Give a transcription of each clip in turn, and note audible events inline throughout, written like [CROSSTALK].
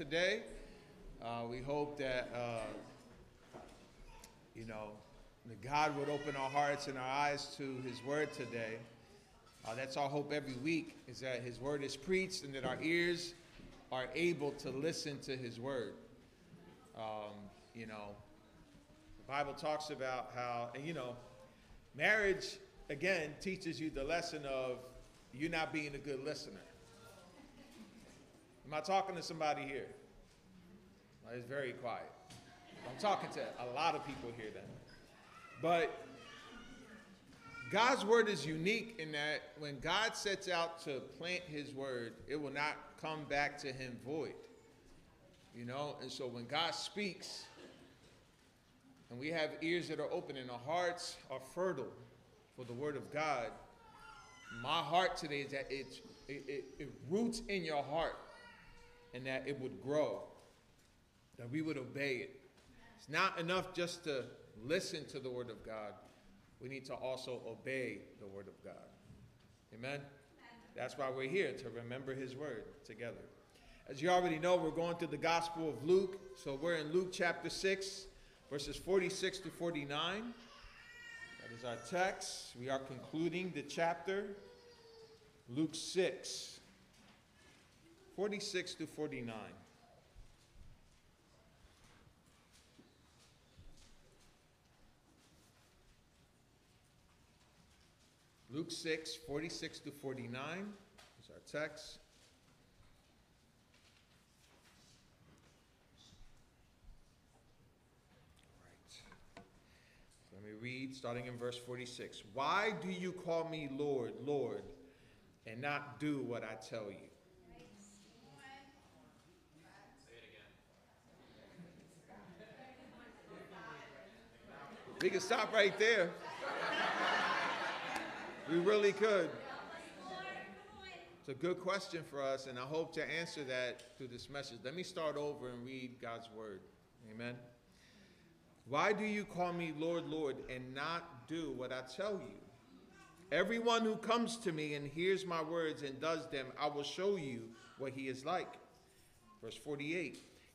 today. Uh, we hope that, uh, you know, that God would open our hearts and our eyes to His Word today. Uh, that's our hope every week, is that His Word is preached and that our ears are able to listen to His Word. Um, you know, the Bible talks about how, and you know, marriage, again, teaches you the lesson of you not being a good listener. Am I talking to somebody here? It's very quiet. I'm talking to a lot of people here then. But God's word is unique in that when God sets out to plant his word, it will not come back to him void. You know, and so when God speaks, and we have ears that are open and our hearts are fertile for the word of God, my heart today is that it, it, it roots in your heart and that it would grow, that we would obey it. It's not enough just to listen to the word of God, we need to also obey the word of God. Amen? That's why we're here, to remember his word together. As you already know, we're going through the Gospel of Luke. So we're in Luke chapter 6, verses 46 to 49. That is our text. We are concluding the chapter. Luke 6, 46 to 49. Luke 6, 46 to 49 is our text. Let me read, starting in verse 46. Why do you call me Lord, Lord, and not do what I tell you? We could stop right there. We really could. It's a good question for us, and I hope to answer that through this message. Let me start over and read God's word. Amen. Why do you call me Lord, Lord, and not do what I tell you? Everyone who comes to me and hears my words and does them, I will show you what he is like. Verse 48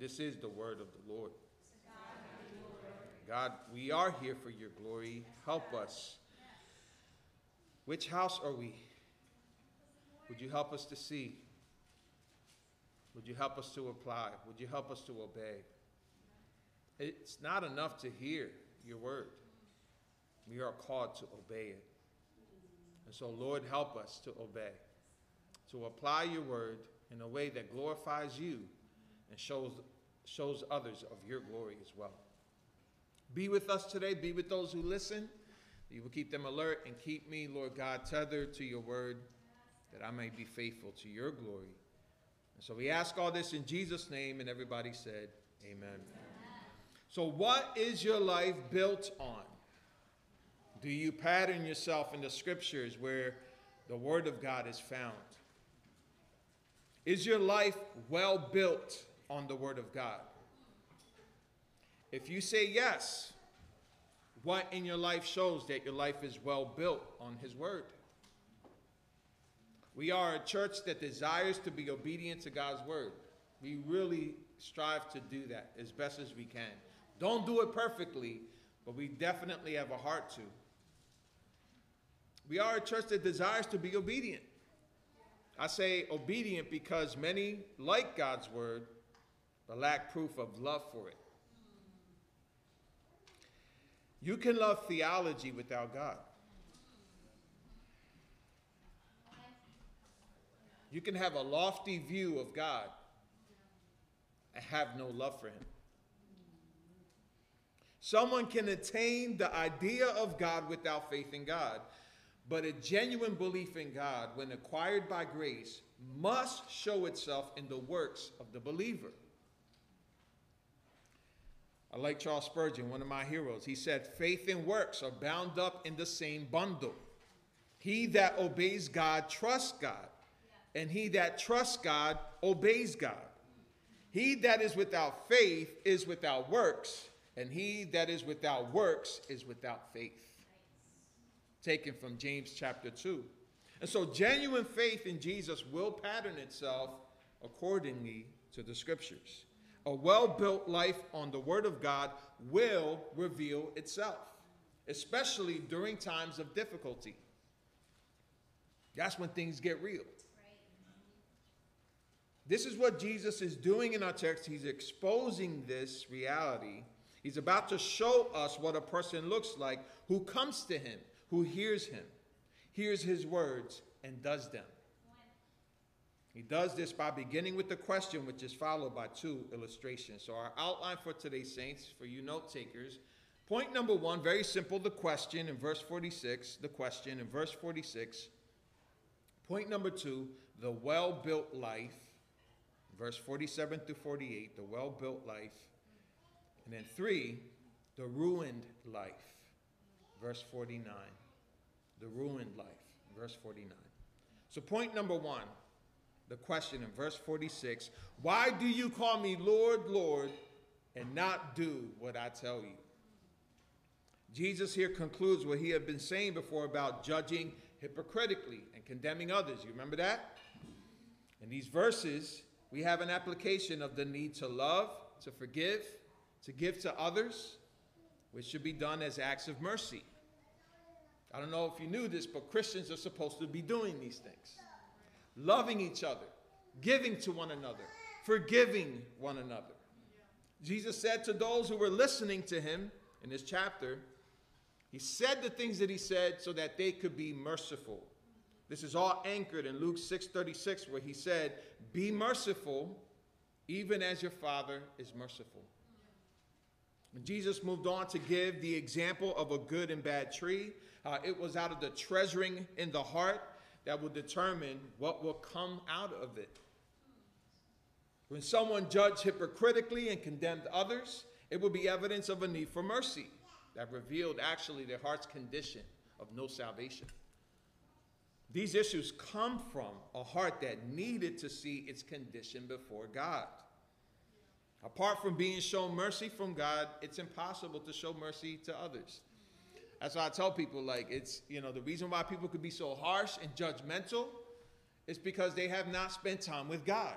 This is the word of the Lord. God, we are here for your glory. Help us. Which house are we? Would you help us to see? Would you help us to apply? Would you help us to obey? It's not enough to hear your word. We are called to obey it. And so, Lord, help us to obey, to apply your word in a way that glorifies you and shows, shows others of your glory as well. Be with us today. Be with those who listen. You will keep them alert and keep me, Lord God, tethered to your word that I may be faithful to your glory. And so we ask all this in Jesus' name, and everybody said, Amen. Amen. So, what is your life built on? Do you pattern yourself in the scriptures where the Word of God is found? Is your life well built on the Word of God? If you say yes, what in your life shows that your life is well built on His Word? We are a church that desires to be obedient to God's Word. We really strive to do that as best as we can. Don't do it perfectly, but we definitely have a heart to. We are a church that desires to be obedient. I say obedient because many like God's Word, but lack proof of love for it. You can love theology without God. You can have a lofty view of God and have no love for Him. Someone can attain the idea of God without faith in God, but a genuine belief in God, when acquired by grace, must show itself in the works of the believer. I like Charles Spurgeon, one of my heroes. He said, Faith and works are bound up in the same bundle. He that obeys God trusts God, and he that trusts God obeys God. He that is without faith is without works, and he that is without works is without faith. Taken from James chapter 2. And so, genuine faith in Jesus will pattern itself accordingly to the scriptures. A well built life on the Word of God will reveal itself, especially during times of difficulty. That's when things get real. This is what Jesus is doing in our text. He's exposing this reality. He's about to show us what a person looks like who comes to him, who hears him, hears his words, and does them. He does this by beginning with the question, which is followed by two illustrations. So, our outline for today, saints, for you note takers, point number one, very simple the question in verse 46, the question in verse 46. Point number two, the well built life, verse 47 to 48, the well built life. And then three, the ruined life, verse 49. The ruined life, verse 49. So, point number one, the question in verse 46 Why do you call me Lord, Lord, and not do what I tell you? Jesus here concludes what he had been saying before about judging hypocritically and condemning others. You remember that? In these verses, we have an application of the need to love, to forgive, to give to others, which should be done as acts of mercy. I don't know if you knew this, but Christians are supposed to be doing these things loving each other, giving to one another, forgiving one another. Jesus said to those who were listening to him in this chapter, he said the things that he said so that they could be merciful. This is all anchored in Luke 6:36 where he said, "Be merciful even as your Father is merciful." And Jesus moved on to give the example of a good and bad tree. Uh, it was out of the treasuring in the heart that will determine what will come out of it. When someone judged hypocritically and condemned others, it will be evidence of a need for mercy that revealed actually their heart's condition of no salvation. These issues come from a heart that needed to see its condition before God. Apart from being shown mercy from God, it's impossible to show mercy to others. That's why I tell people, like, it's, you know, the reason why people could be so harsh and judgmental is because they have not spent time with God.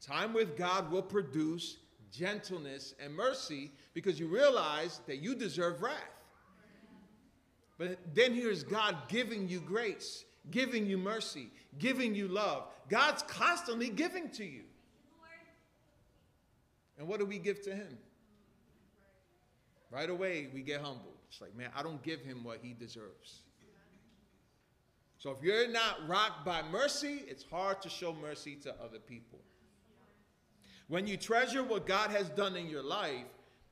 Time with God will produce gentleness and mercy because you realize that you deserve wrath. But then here's God giving you grace, giving you mercy, giving you love. God's constantly giving to you. And what do we give to Him? Right away, we get humbled. It's like, man, I don't give him what he deserves. So if you're not rocked by mercy, it's hard to show mercy to other people. When you treasure what God has done in your life,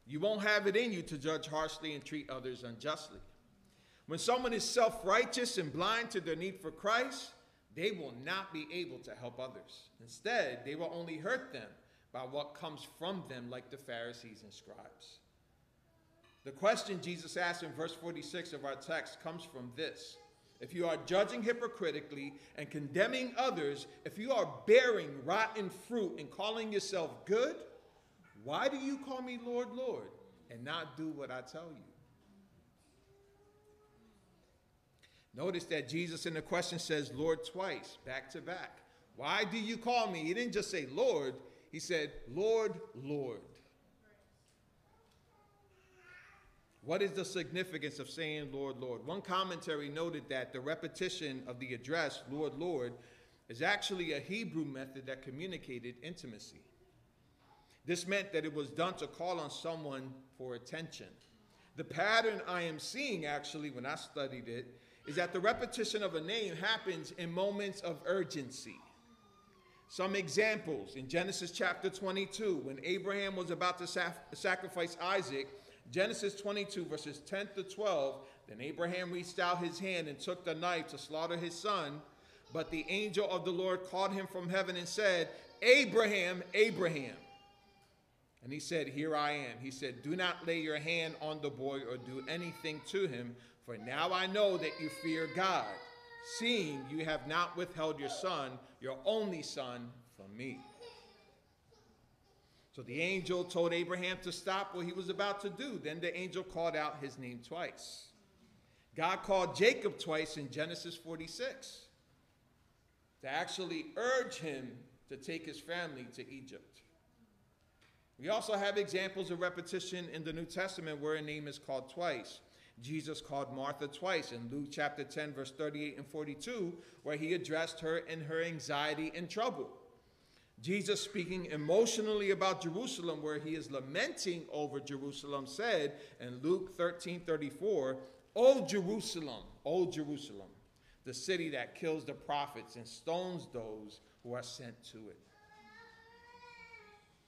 you won't have it in you to judge harshly and treat others unjustly. When someone is self righteous and blind to their need for Christ, they will not be able to help others. Instead, they will only hurt them by what comes from them, like the Pharisees and scribes. The question Jesus asked in verse 46 of our text comes from this. If you are judging hypocritically and condemning others, if you are bearing rotten fruit and calling yourself good, why do you call me Lord, Lord, and not do what I tell you? Notice that Jesus in the question says Lord twice, back to back. Why do you call me? He didn't just say Lord, he said Lord, Lord. What is the significance of saying Lord, Lord? One commentary noted that the repetition of the address, Lord, Lord, is actually a Hebrew method that communicated intimacy. This meant that it was done to call on someone for attention. The pattern I am seeing, actually, when I studied it, is that the repetition of a name happens in moments of urgency. Some examples in Genesis chapter 22, when Abraham was about to sacrifice Isaac, Genesis 22, verses 10 to 12. Then Abraham reached out his hand and took the knife to slaughter his son. But the angel of the Lord called him from heaven and said, Abraham, Abraham. And he said, Here I am. He said, Do not lay your hand on the boy or do anything to him, for now I know that you fear God, seeing you have not withheld your son, your only son, from me. So the angel told Abraham to stop what he was about to do. Then the angel called out his name twice. God called Jacob twice in Genesis 46 to actually urge him to take his family to Egypt. We also have examples of repetition in the New Testament where a name is called twice. Jesus called Martha twice in Luke chapter 10, verse 38 and 42, where he addressed her in her anxiety and trouble. Jesus, speaking emotionally about Jerusalem, where he is lamenting over Jerusalem, said in Luke 13 34, O Jerusalem, O Jerusalem, the city that kills the prophets and stones those who are sent to it.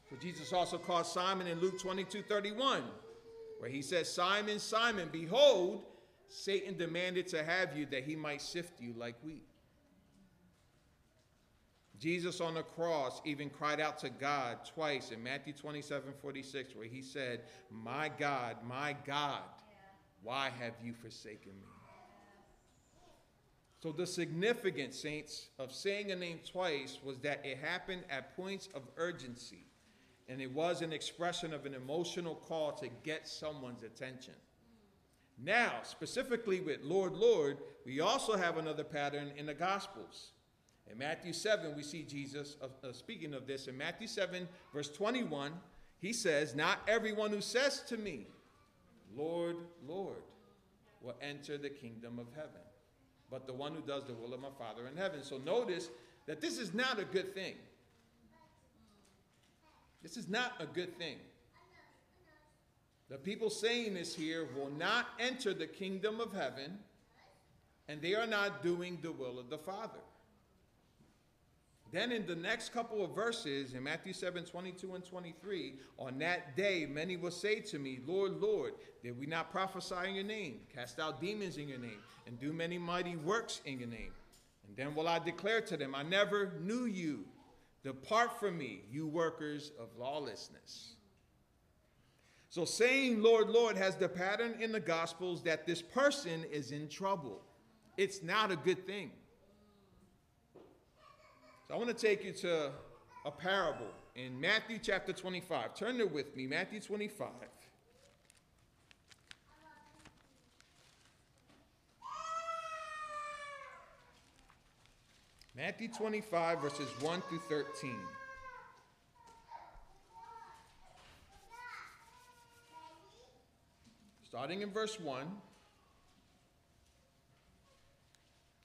So Jesus also called Simon in Luke 22 31, where he says, Simon, Simon, behold, Satan demanded to have you that he might sift you like wheat. Jesus on the cross even cried out to God twice in Matthew 27 46, where he said, My God, my God, why have you forsaken me? So, the significance, saints, of saying a name twice was that it happened at points of urgency, and it was an expression of an emotional call to get someone's attention. Now, specifically with Lord, Lord, we also have another pattern in the Gospels. In Matthew 7, we see Jesus uh, uh, speaking of this. In Matthew 7, verse 21, he says, Not everyone who says to me, Lord, Lord, will enter the kingdom of heaven, but the one who does the will of my Father in heaven. So notice that this is not a good thing. This is not a good thing. The people saying this here will not enter the kingdom of heaven, and they are not doing the will of the Father. Then in the next couple of verses, in Matthew 7 22 and 23, on that day many will say to me, Lord, Lord, did we not prophesy in your name, cast out demons in your name, and do many mighty works in your name? And then will I declare to them, I never knew you. Depart from me, you workers of lawlessness. So saying, Lord, Lord, has the pattern in the Gospels that this person is in trouble. It's not a good thing. So I want to take you to a parable in Matthew chapter 25. Turn there with me, Matthew 25. Matthew 25, verses 1 through 13. Starting in verse 1.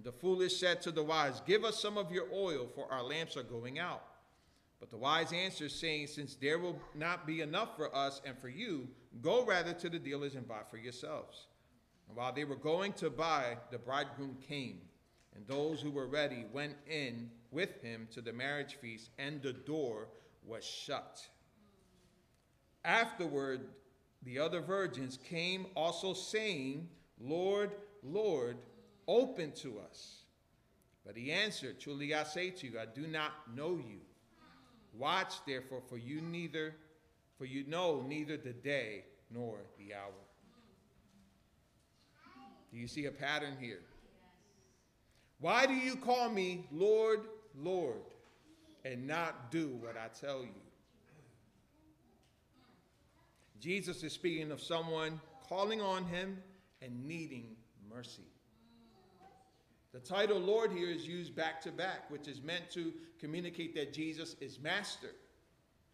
And the foolish said to the wise, Give us some of your oil, for our lamps are going out. But the wise answered, saying, Since there will not be enough for us and for you, go rather to the dealers and buy for yourselves. And while they were going to buy, the bridegroom came, and those who were ready went in with him to the marriage feast, and the door was shut. Afterward, the other virgins came also saying, Lord, Lord, open to us. But he answered, Truly I say to you, I do not know you. Watch therefore, for you neither, for you know neither the day nor the hour. Do you see a pattern here? Why do you call me Lord, Lord, and not do what I tell you? Jesus is speaking of someone calling on him and needing mercy. The title Lord here is used back to back, which is meant to communicate that Jesus is master.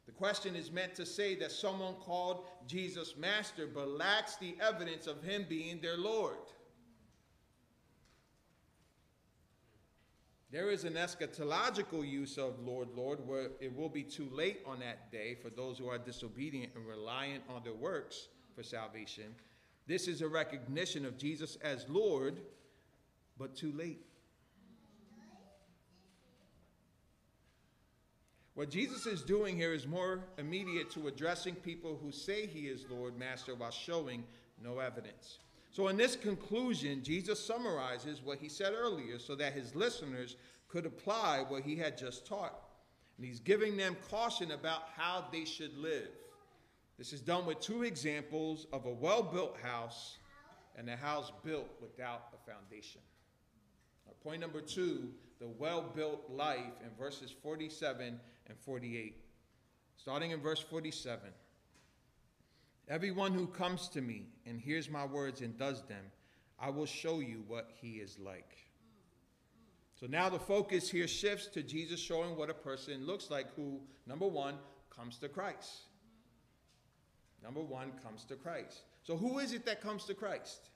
The question is meant to say that someone called Jesus master but lacks the evidence of him being their Lord. There is an eschatological use of Lord, Lord, where it will be too late on that day for those who are disobedient and reliant on their works for salvation. This is a recognition of Jesus as Lord, but too late. What Jesus is doing here is more immediate to addressing people who say he is Lord, Master, while showing no evidence. So, in this conclusion, Jesus summarizes what he said earlier so that his listeners could apply what he had just taught. And he's giving them caution about how they should live. This is done with two examples of a well built house and a house built without a foundation. Point number two the well built life in verses 47 and 48. Starting in verse 47. Everyone who comes to me and hears my words and does them, I will show you what he is like. So now the focus here shifts to Jesus showing what a person looks like who, number one, comes to Christ. Number one, comes to Christ. So who is it that comes to Christ?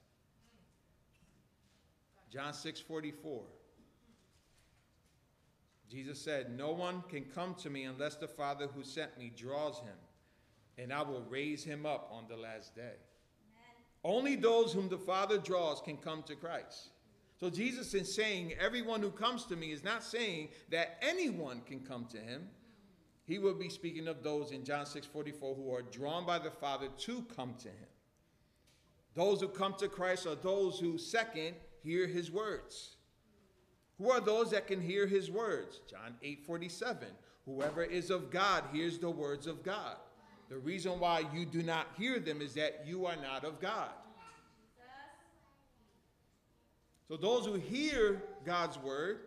John 6 44. Jesus said, No one can come to me unless the Father who sent me draws him, and I will raise him up on the last day. Amen. Only those whom the Father draws can come to Christ. So Jesus is saying, Everyone who comes to me is not saying that anyone can come to him. He will be speaking of those in John 6 44 who are drawn by the Father to come to him. Those who come to Christ are those who, second, hear his words. Who are those that can hear his words? John 8 47. Whoever is of God hears the words of God. The reason why you do not hear them is that you are not of God. So those who hear God's word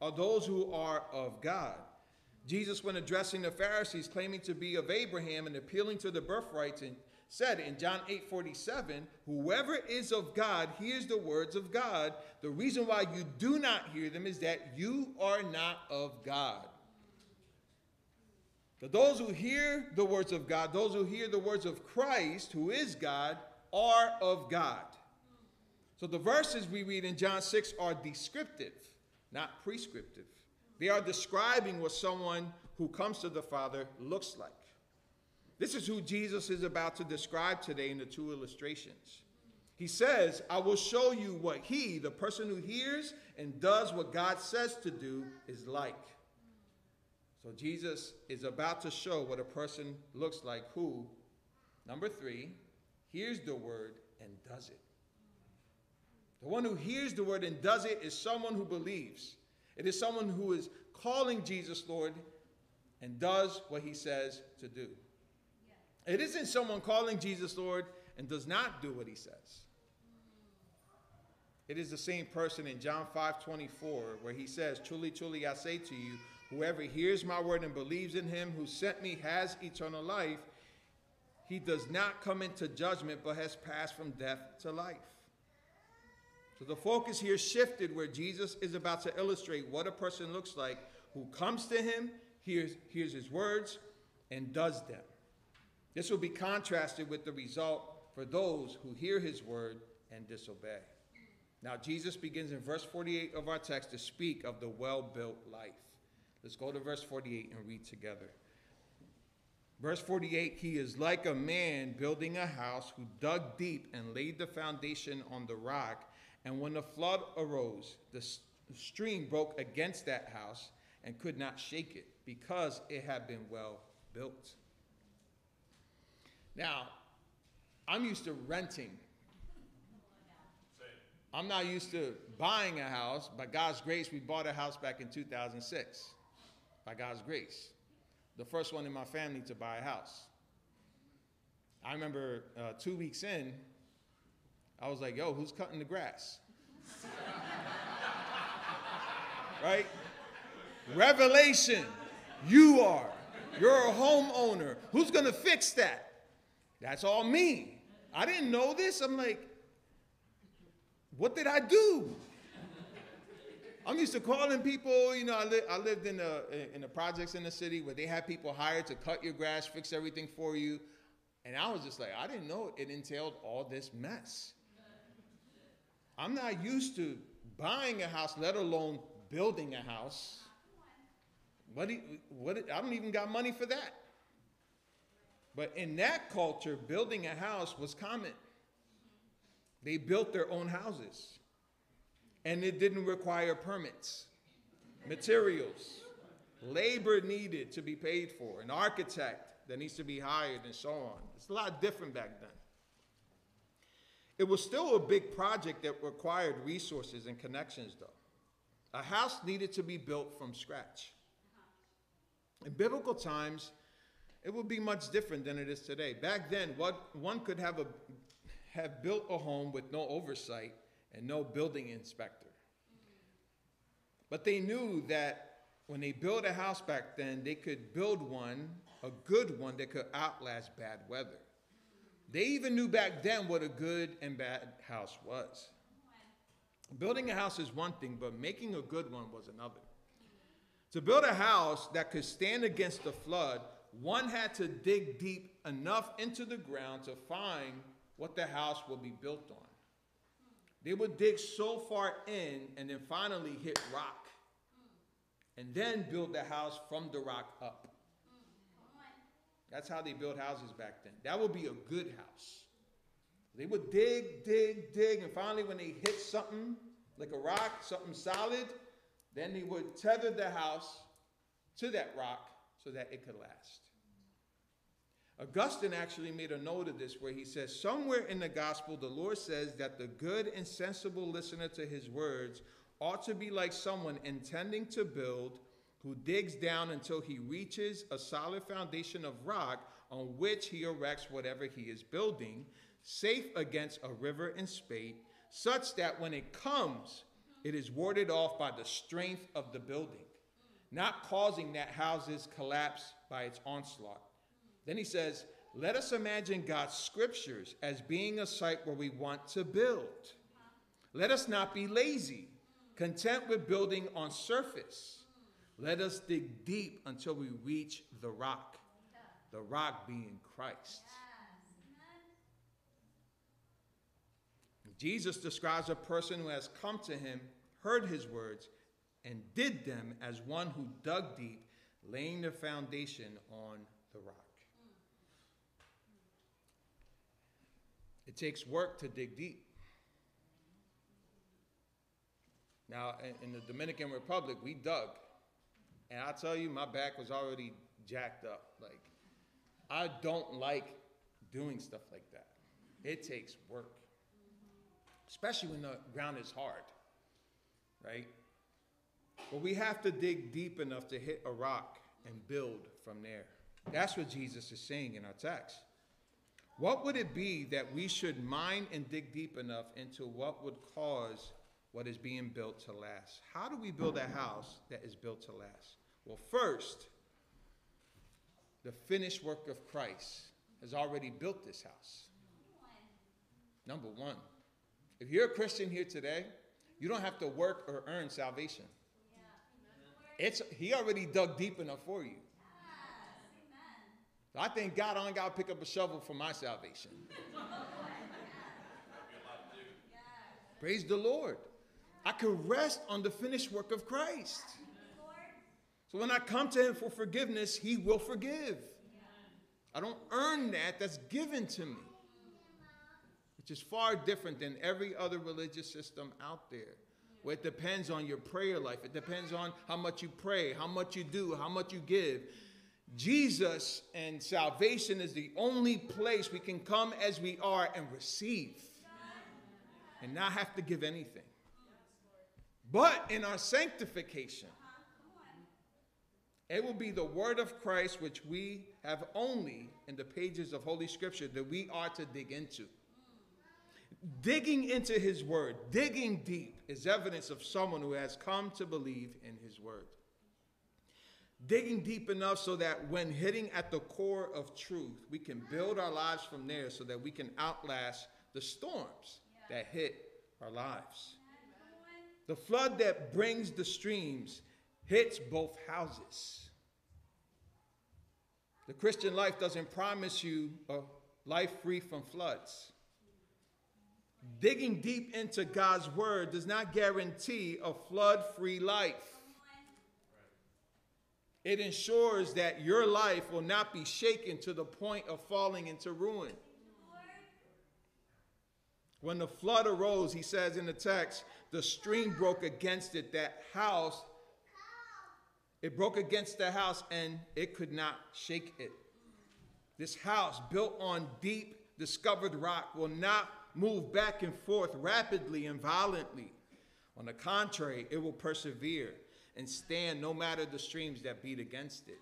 are those who are of God. Jesus, when addressing the Pharisees claiming to be of Abraham and appealing to the birthright in said in John 8 47, whoever is of God hears the words of God. The reason why you do not hear them is that you are not of God. But those who hear the words of God, those who hear the words of Christ, who is God, are of God. So the verses we read in John 6 are descriptive, not prescriptive. They are describing what someone who comes to the Father looks like. This is who Jesus is about to describe today in the two illustrations. He says, I will show you what he, the person who hears and does what God says to do, is like. So Jesus is about to show what a person looks like who, number three, hears the word and does it. The one who hears the word and does it is someone who believes. It is someone who is calling Jesus Lord and does what he says to do. It isn't someone calling Jesus Lord and does not do what he says. It is the same person in John 5 24, where he says, Truly, truly, I say to you, whoever hears my word and believes in him who sent me has eternal life. He does not come into judgment, but has passed from death to life. So the focus here shifted where Jesus is about to illustrate what a person looks like who comes to him, hears, hears his words, and does them. This will be contrasted with the result for those who hear his word and disobey. Now, Jesus begins in verse 48 of our text to speak of the well built life. Let's go to verse 48 and read together. Verse 48 He is like a man building a house who dug deep and laid the foundation on the rock. And when the flood arose, the stream broke against that house and could not shake it because it had been well built. Now, I'm used to renting. I'm not used to buying a house. By God's grace, we bought a house back in 2006. By God's grace. The first one in my family to buy a house. I remember uh, two weeks in, I was like, yo, who's cutting the grass? [LAUGHS] right? Revelation. You are. You're a homeowner. Who's going to fix that? That's all me. I didn't know this. I'm like, what did I do? I'm used to calling people, you know, I, li- I lived in the, in the projects in the city where they had people hired to cut your grass, fix everything for you. And I was just like, I didn't know it entailed all this mess. I'm not used to buying a house, let alone building a house. What, do you, what, I don't even got money for that. But in that culture, building a house was common. They built their own houses. And it didn't require permits, materials, labor needed to be paid for, an architect that needs to be hired, and so on. It's a lot different back then. It was still a big project that required resources and connections, though. A house needed to be built from scratch. In biblical times, it would be much different than it is today. Back then, what one could have a have built a home with no oversight and no building inspector. But they knew that when they built a house back then, they could build one, a good one that could outlast bad weather. They even knew back then what a good and bad house was. Building a house is one thing, but making a good one was another. To build a house that could stand against the flood, one had to dig deep enough into the ground to find what the house would be built on. They would dig so far in and then finally hit rock and then build the house from the rock up. That's how they built houses back then. That would be a good house. They would dig, dig, dig, and finally, when they hit something like a rock, something solid, then they would tether the house to that rock so that it could last. Augustine actually made a note of this where he says, Somewhere in the gospel, the Lord says that the good and sensible listener to his words ought to be like someone intending to build who digs down until he reaches a solid foundation of rock on which he erects whatever he is building, safe against a river and spate, such that when it comes, it is warded off by the strength of the building, not causing that houses collapse by its onslaught. Then he says, Let us imagine God's scriptures as being a site where we want to build. Let us not be lazy content with building on surface. Let us dig deep until we reach the rock, the rock being Christ. Jesus describes a person who has come to him, heard his words, and did them as one who dug deep, laying the foundation on the rock. It takes work to dig deep. Now, in the Dominican Republic, we dug. And I tell you, my back was already jacked up. Like, I don't like doing stuff like that. It takes work, especially when the ground is hard, right? But we have to dig deep enough to hit a rock and build from there. That's what Jesus is saying in our text. What would it be that we should mine and dig deep enough into what would cause what is being built to last. How do we build a house that is built to last? Well, first, the finished work of Christ has already built this house. Number one, if you're a Christian here today, you don't have to work or earn salvation. It's, he already dug deep enough for you. I thank God I don't got to pick up a shovel for my salvation. Praise the Lord. I can rest on the finished work of Christ. So when I come to Him for forgiveness, He will forgive. I don't earn that, that's given to me, which is far different than every other religious system out there. Where it depends on your prayer life. It depends on how much you pray, how much you do, how much you give. Jesus and salvation is the only place we can come as we are and receive and not have to give anything. But in our sanctification, it will be the word of Christ which we have only in the pages of Holy Scripture that we are to dig into. Digging into his word, digging deep, is evidence of someone who has come to believe in his word. Digging deep enough so that when hitting at the core of truth, we can build our lives from there so that we can outlast the storms that hit our lives. The flood that brings the streams hits both houses. The Christian life doesn't promise you a life free from floods. Digging deep into God's word does not guarantee a flood free life. It ensures that your life will not be shaken to the point of falling into ruin. When the flood arose, he says in the text, the stream broke against it. That house, it broke against the house and it could not shake it. This house, built on deep discovered rock, will not move back and forth rapidly and violently. On the contrary, it will persevere and stand no matter the streams that beat against it.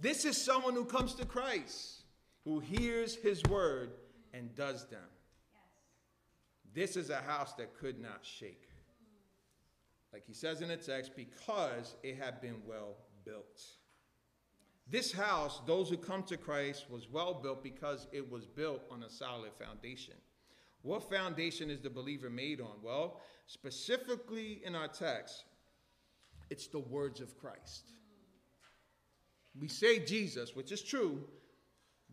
This is someone who comes to Christ, who hears his word and does them. This is a house that could not shake. Like he says in the text, because it had been well built. This house, those who come to Christ, was well built because it was built on a solid foundation. What foundation is the believer made on? Well, specifically in our text, it's the words of Christ. We say Jesus, which is true,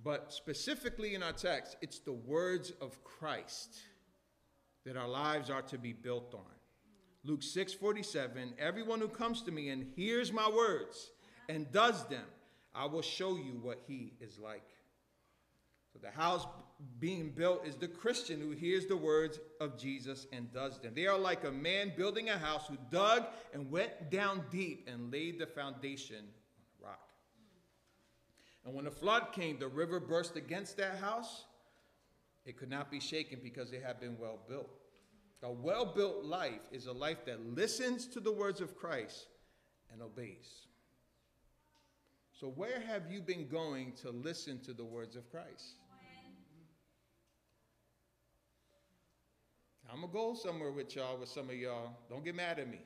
but specifically in our text, it's the words of Christ that our lives are to be built on. Luke 6 47, everyone who comes to me and hears my words and does them, I will show you what he is like. So the house being built is the Christian who hears the words of Jesus and does them. They are like a man building a house who dug and went down deep and laid the foundation on a rock. And when the flood came, the river burst against that house. It could not be shaken because it had been well built. A well built life is a life that listens to the words of Christ and obeys. So, where have you been going to listen to the words of Christ? I'm going to go somewhere with y'all, with some of y'all. Don't get mad at me.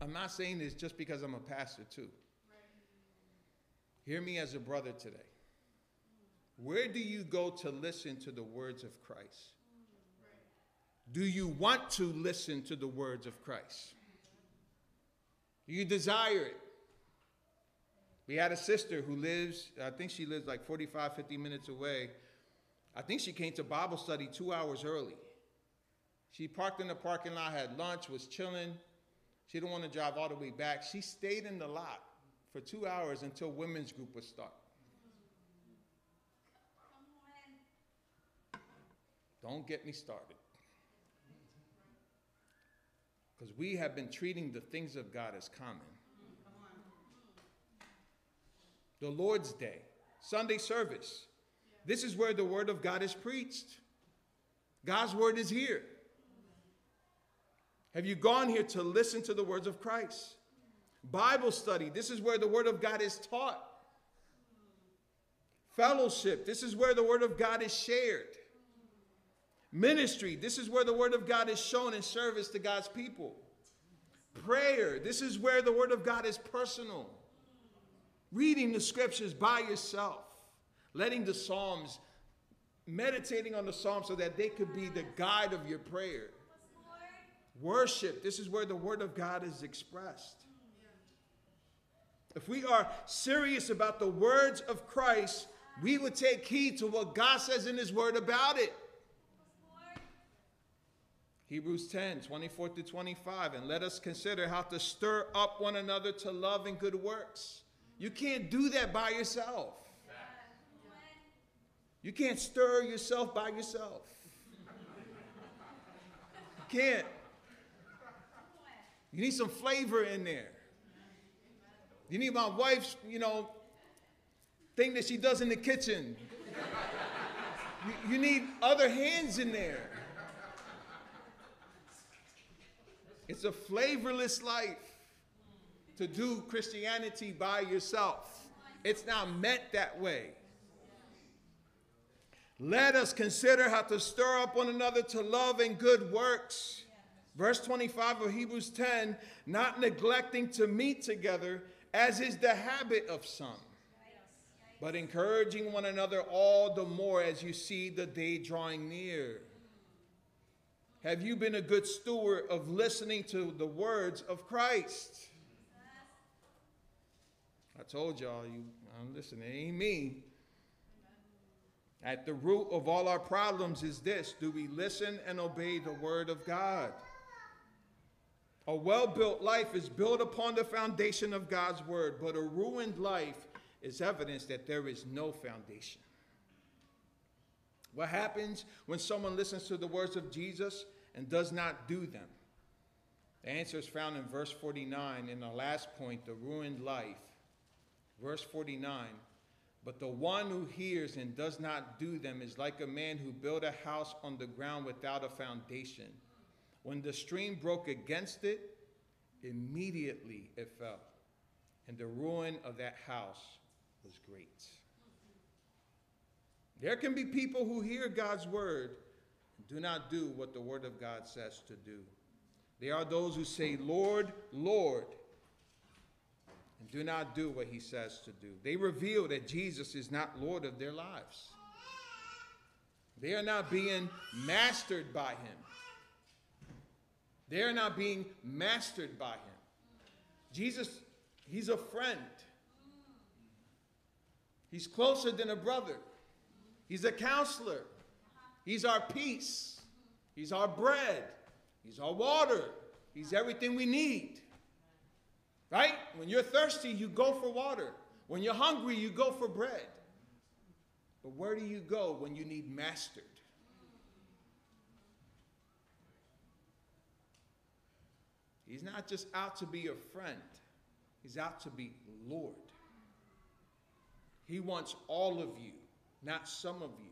I'm not saying this just because I'm a pastor, too. Hear me as a brother today. Where do you go to listen to the words of Christ? Do you want to listen to the words of Christ? Do you desire it? We had a sister who lives, I think she lives like 45, 50 minutes away. I think she came to Bible study two hours early. She parked in the parking lot, had lunch, was chilling. She didn't want to drive all the way back. She stayed in the lot for two hours until women's group would start. Don't get me started. Because we have been treating the things of God as common. The Lord's Day, Sunday service. This is where the Word of God is preached. God's Word is here. Have you gone here to listen to the words of Christ? Bible study, this is where the Word of God is taught. Fellowship, this is where the Word of God is shared. Ministry, this is where the Word of God is shown in service to God's people. Prayer, this is where the Word of God is personal. Reading the scriptures by yourself, letting the Psalms, meditating on the Psalms so that they could be the guide of your prayer. Worship, this is where the Word of God is expressed. If we are serious about the words of Christ, we would take heed to what God says in His Word about it. Hebrews 10, 24 to 25. And let us consider how to stir up one another to love and good works. You can't do that by yourself. You can't stir yourself by yourself. You can't. You need some flavor in there. You need my wife's, you know, thing that she does in the kitchen. you, you need other hands in there. It's a flavorless life to do Christianity by yourself. It's not meant that way. Let us consider how to stir up one another to love and good works. Verse 25 of Hebrews 10 not neglecting to meet together, as is the habit of some, but encouraging one another all the more as you see the day drawing near. Have you been a good steward of listening to the words of Christ? I told y'all, you, I'm listening. It ain't me. At the root of all our problems is this do we listen and obey the word of God? A well built life is built upon the foundation of God's word, but a ruined life is evidence that there is no foundation. What happens when someone listens to the words of Jesus and does not do them? The answer is found in verse 49 in the last point, the ruined life. Verse 49 But the one who hears and does not do them is like a man who built a house on the ground without a foundation. When the stream broke against it, immediately it fell, and the ruin of that house was great. There can be people who hear God's word and do not do what the word of God says to do. There are those who say, Lord, Lord, and do not do what he says to do. They reveal that Jesus is not Lord of their lives. They are not being mastered by him. They are not being mastered by him. Jesus, he's a friend. He's closer than a brother. He's a counselor. He's our peace. He's our bread. He's our water. He's everything we need. Right? When you're thirsty, you go for water. When you're hungry, you go for bread. But where do you go when you need mastered? He's not just out to be your friend, he's out to be Lord. He wants all of you, not some of you.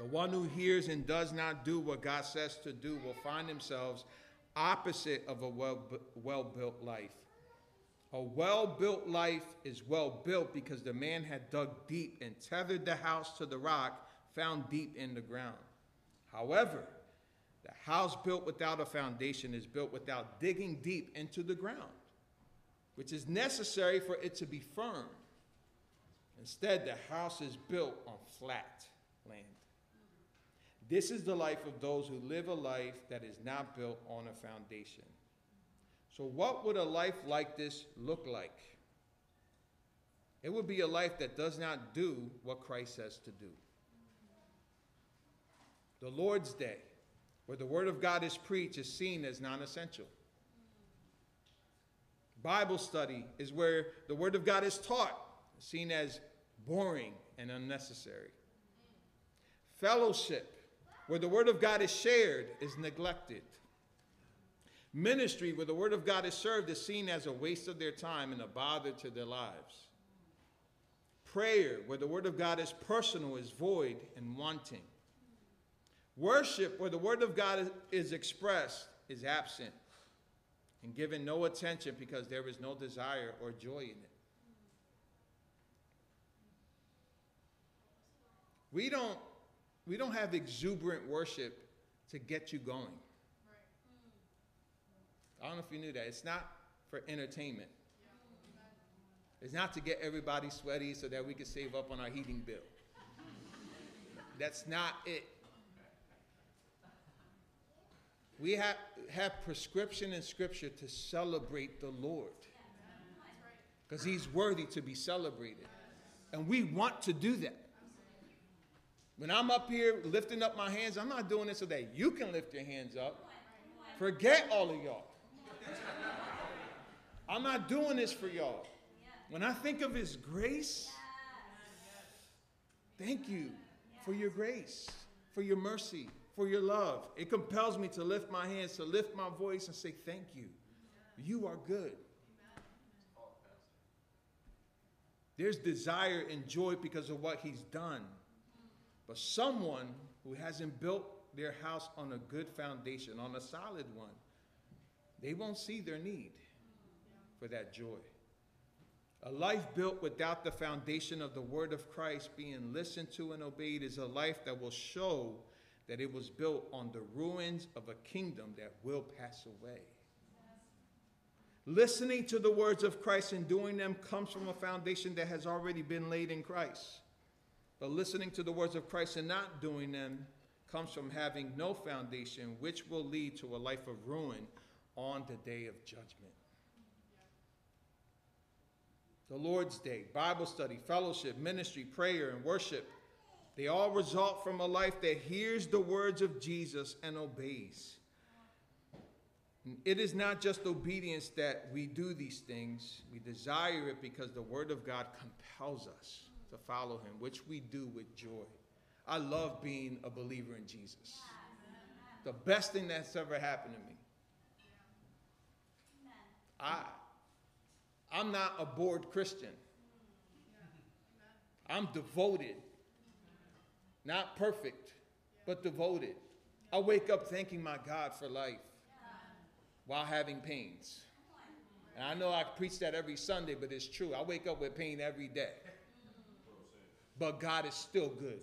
The one who hears and does not do what God says to do will find themselves opposite of a well, well built life. A well built life is well built because the man had dug deep and tethered the house to the rock found deep in the ground. However, the house built without a foundation is built without digging deep into the ground, which is necessary for it to be firm. Instead, the house is built on flat land. This is the life of those who live a life that is not built on a foundation. So, what would a life like this look like? It would be a life that does not do what Christ says to do the Lord's Day, where the Word of God is preached, is seen as non essential. Bible study is where the Word of God is taught, seen as boring and unnecessary. Fellowship, where the Word of God is shared, is neglected. Ministry, where the Word of God is served, is seen as a waste of their time and a bother to their lives. Prayer, where the Word of God is personal, is void and wanting. Worship, where the Word of God is expressed, is absent and given no attention because there is no desire or joy in it. We don't, we don't have exuberant worship to get you going. I don't know if you knew that. It's not for entertainment. It's not to get everybody sweaty so that we can save up on our heating bill. That's not it. We have, have prescription in Scripture to celebrate the Lord because He's worthy to be celebrated. And we want to do that. When I'm up here lifting up my hands, I'm not doing it so that you can lift your hands up. Forget all of y'all. I'm not doing this for y'all. When I think of His grace, thank you for your grace, for your mercy, for your love. It compels me to lift my hands, to lift my voice, and say, Thank you. You are good. There's desire and joy because of what he's done. But someone who hasn't built their house on a good foundation, on a solid one, they won't see their need for that joy. A life built without the foundation of the word of Christ being listened to and obeyed is a life that will show that it was built on the ruins of a kingdom that will pass away. Listening to the words of Christ and doing them comes from a foundation that has already been laid in Christ. But listening to the words of Christ and not doing them comes from having no foundation, which will lead to a life of ruin on the day of judgment. The Lord's Day, Bible study, fellowship, ministry, prayer, and worship they all result from a life that hears the words of Jesus and obeys. It is not just obedience that we do these things, we desire it because the Word of God compels us to follow Him, which we do with joy. I love being a believer in Jesus. The best thing that's ever happened to me. I, I'm not a bored Christian. I'm devoted. Not perfect, but devoted. I wake up thanking my God for life while having pains. And I know I preach that every Sunday, but it's true. I wake up with pain every day. But God is still good.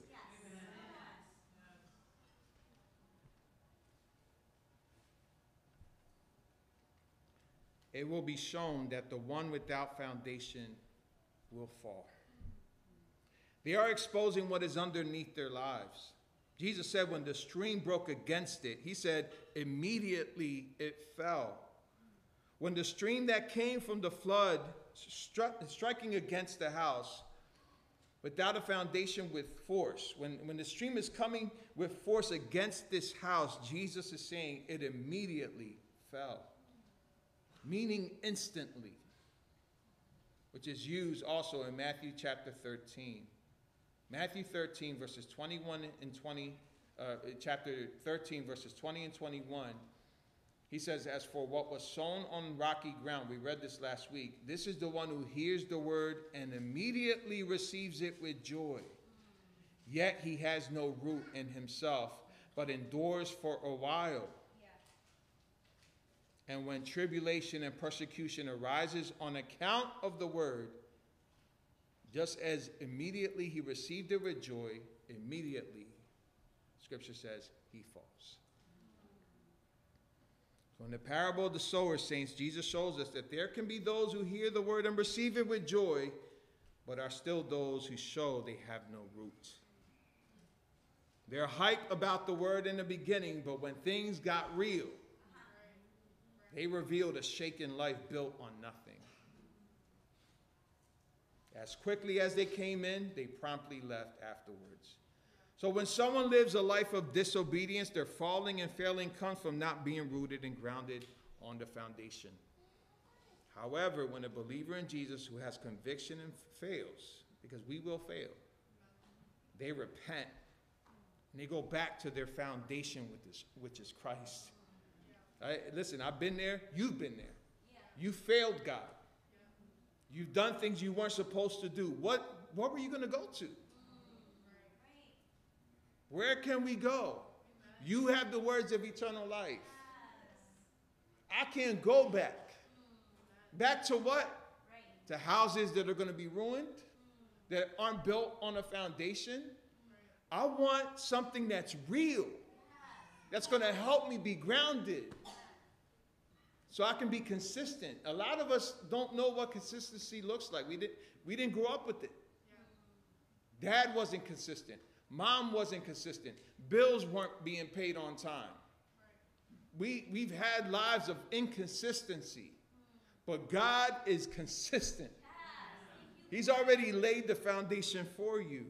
It will be shown that the one without foundation will fall. They are exposing what is underneath their lives. Jesus said when the stream broke against it, he said, immediately it fell. When the stream that came from the flood struck, striking against the house without a foundation with force, when, when the stream is coming with force against this house, Jesus is saying it immediately fell, meaning instantly, which is used also in Matthew chapter 13. Matthew 13, verses 21 and 20, uh, chapter 13, verses 20 and 21, he says, As for what was sown on rocky ground, we read this last week, this is the one who hears the word and immediately receives it with joy. Yet he has no root in himself, but endures for a while. And when tribulation and persecution arises on account of the word, just as immediately he received it with joy, immediately, Scripture says, he falls. So in the parable of the sower, saints, Jesus shows us that there can be those who hear the word and receive it with joy, but are still those who show they have no root. They're hype about the word in the beginning, but when things got real, they revealed a shaken life built on nothing. As quickly as they came in, they promptly left afterwards. So when someone lives a life of disobedience, their falling and failing comes from not being rooted and grounded on the foundation. However, when a believer in Jesus who has conviction and fails, because we will fail, they repent and they go back to their foundation, with this, which is Christ. Listen, I've been there, you've been there. You failed God. You've done things you weren't supposed to do. What, what were you going to go to? Where can we go? You have the words of eternal life. I can't go back. Back to what? To houses that are going to be ruined, that aren't built on a foundation. I want something that's real, that's going to help me be grounded so I can be consistent. A lot of us don't know what consistency looks like. We, didn't, we didn't grow up with it. Dad wasn't consistent. Mom wasn't consistent. Bills weren't being paid on time. We, we've had lives of inconsistency, but God is consistent. He's already laid the foundation for you.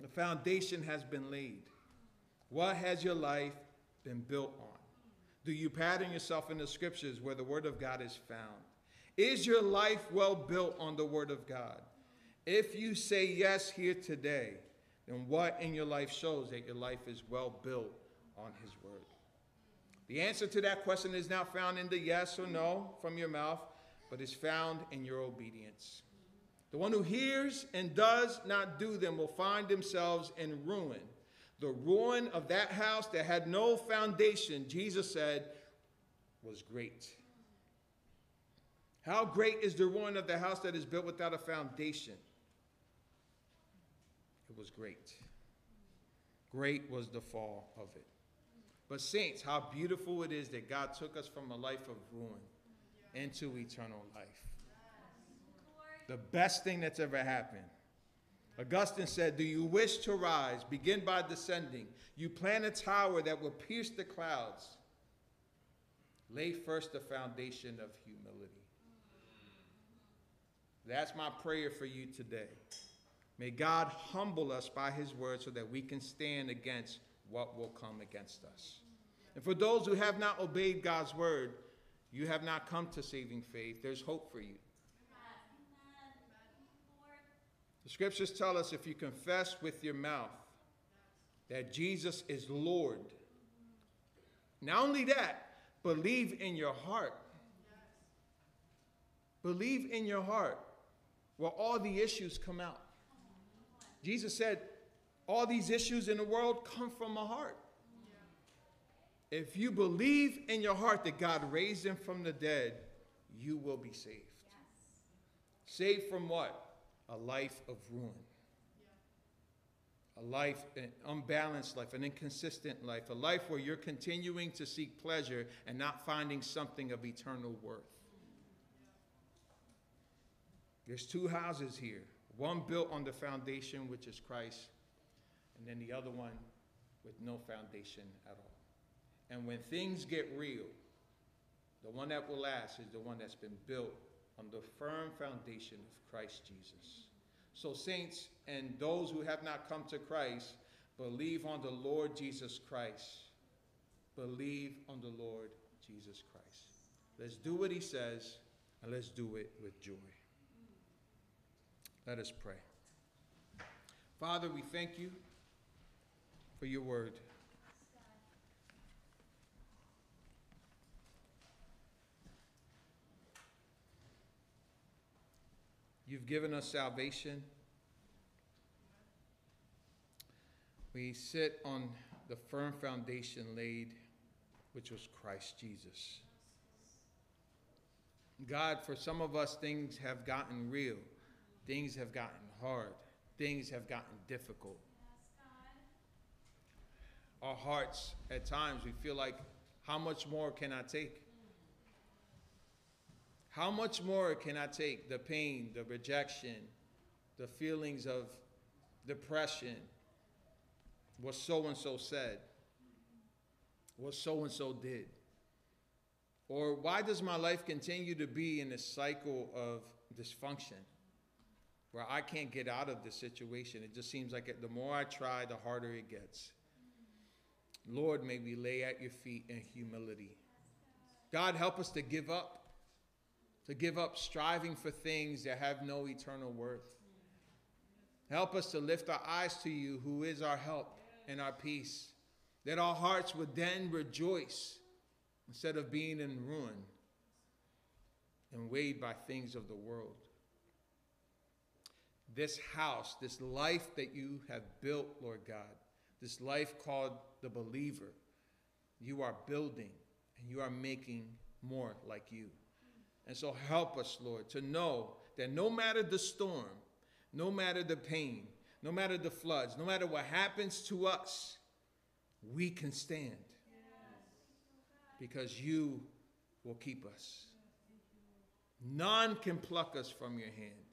The foundation has been laid. What has your life been built on? Do you pattern yourself in the scriptures where the Word of God is found? Is your life well built on the Word of God? If you say yes here today, then what in your life shows that your life is well built on His Word? The answer to that question is not found in the yes or no from your mouth, but is found in your obedience. The one who hears and does not do them will find themselves in ruin the ruin of that house that had no foundation, Jesus said, was great. How great is the ruin of the house that is built without a foundation? It was great. Great was the fall of it. But, saints, how beautiful it is that God took us from a life of ruin into eternal life. The best thing that's ever happened Augustine said, Do you wish to rise? Begin by descending. You plan a tower that will pierce the clouds. Lay first the foundation of humility. That's my prayer for you today. May God humble us by his word so that we can stand against what will come against us. And for those who have not obeyed God's word, you have not come to saving faith. There's hope for you. The scriptures tell us if you confess with your mouth that Jesus is Lord, not only that, believe in your heart. Believe in your heart where all the issues come out. Jesus said, All these issues in the world come from a heart. If you believe in your heart that God raised him from the dead, you will be saved. Yes. Saved from what? A life of ruin. Yeah. A life, an unbalanced life, an inconsistent life, a life where you're continuing to seek pleasure and not finding something of eternal worth. There's two houses here one built on the foundation, which is Christ, and then the other one with no foundation at all. And when things get real, the one that will last is the one that's been built on the firm foundation of Christ Jesus. So, saints and those who have not come to Christ, believe on the Lord Jesus Christ. Believe on the Lord Jesus Christ. Let's do what he says, and let's do it with joy. Let us pray. Father, we thank you for your word. You've given us salvation. We sit on the firm foundation laid, which was Christ Jesus. God, for some of us, things have gotten real. Things have gotten hard. Things have gotten difficult. Our hearts, at times, we feel like, how much more can I take? How much more can I take the pain, the rejection, the feelings of depression? What so and so said? What so and so did? Or why does my life continue to be in a cycle of dysfunction? Where I can't get out of the situation. It just seems like it, the more I try, the harder it gets. Lord, may we lay at your feet in humility. God, help us to give up, to give up striving for things that have no eternal worth. Help us to lift our eyes to you, who is our help and our peace, that our hearts would then rejoice instead of being in ruin and weighed by things of the world this house, this life that you have built, Lord God, this life called the believer, you are building and you are making more like you. And so help us, Lord, to know that no matter the storm, no matter the pain, no matter the floods, no matter what happens to us, we can stand because you will keep us. None can pluck us from your hand.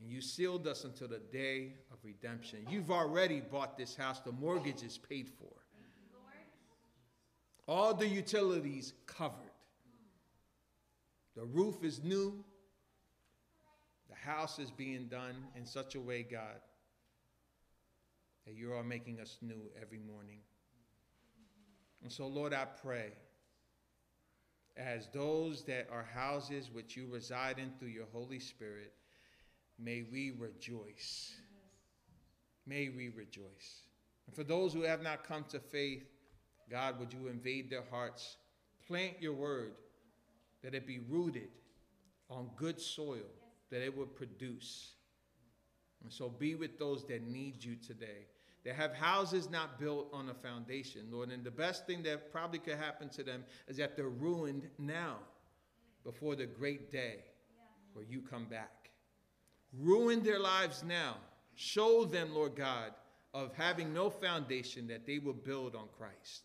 And you sealed us until the day of redemption. You've already bought this house, the mortgage is paid for. All the utilities covered. The roof is new. The house is being done in such a way, God, that you are making us new every morning. And so, Lord, I pray as those that are houses which you reside in through your Holy Spirit may we rejoice. May we rejoice. And for those who have not come to faith, God, would you invade their hearts? Plant your word that it be rooted on good soil, that it would produce. And so be with those that need you today, that have houses not built on a foundation, Lord. And the best thing that probably could happen to them is that they're ruined now before the great day where you come back. Ruin their lives now. Show them, Lord God, of having no foundation that they will build on Christ.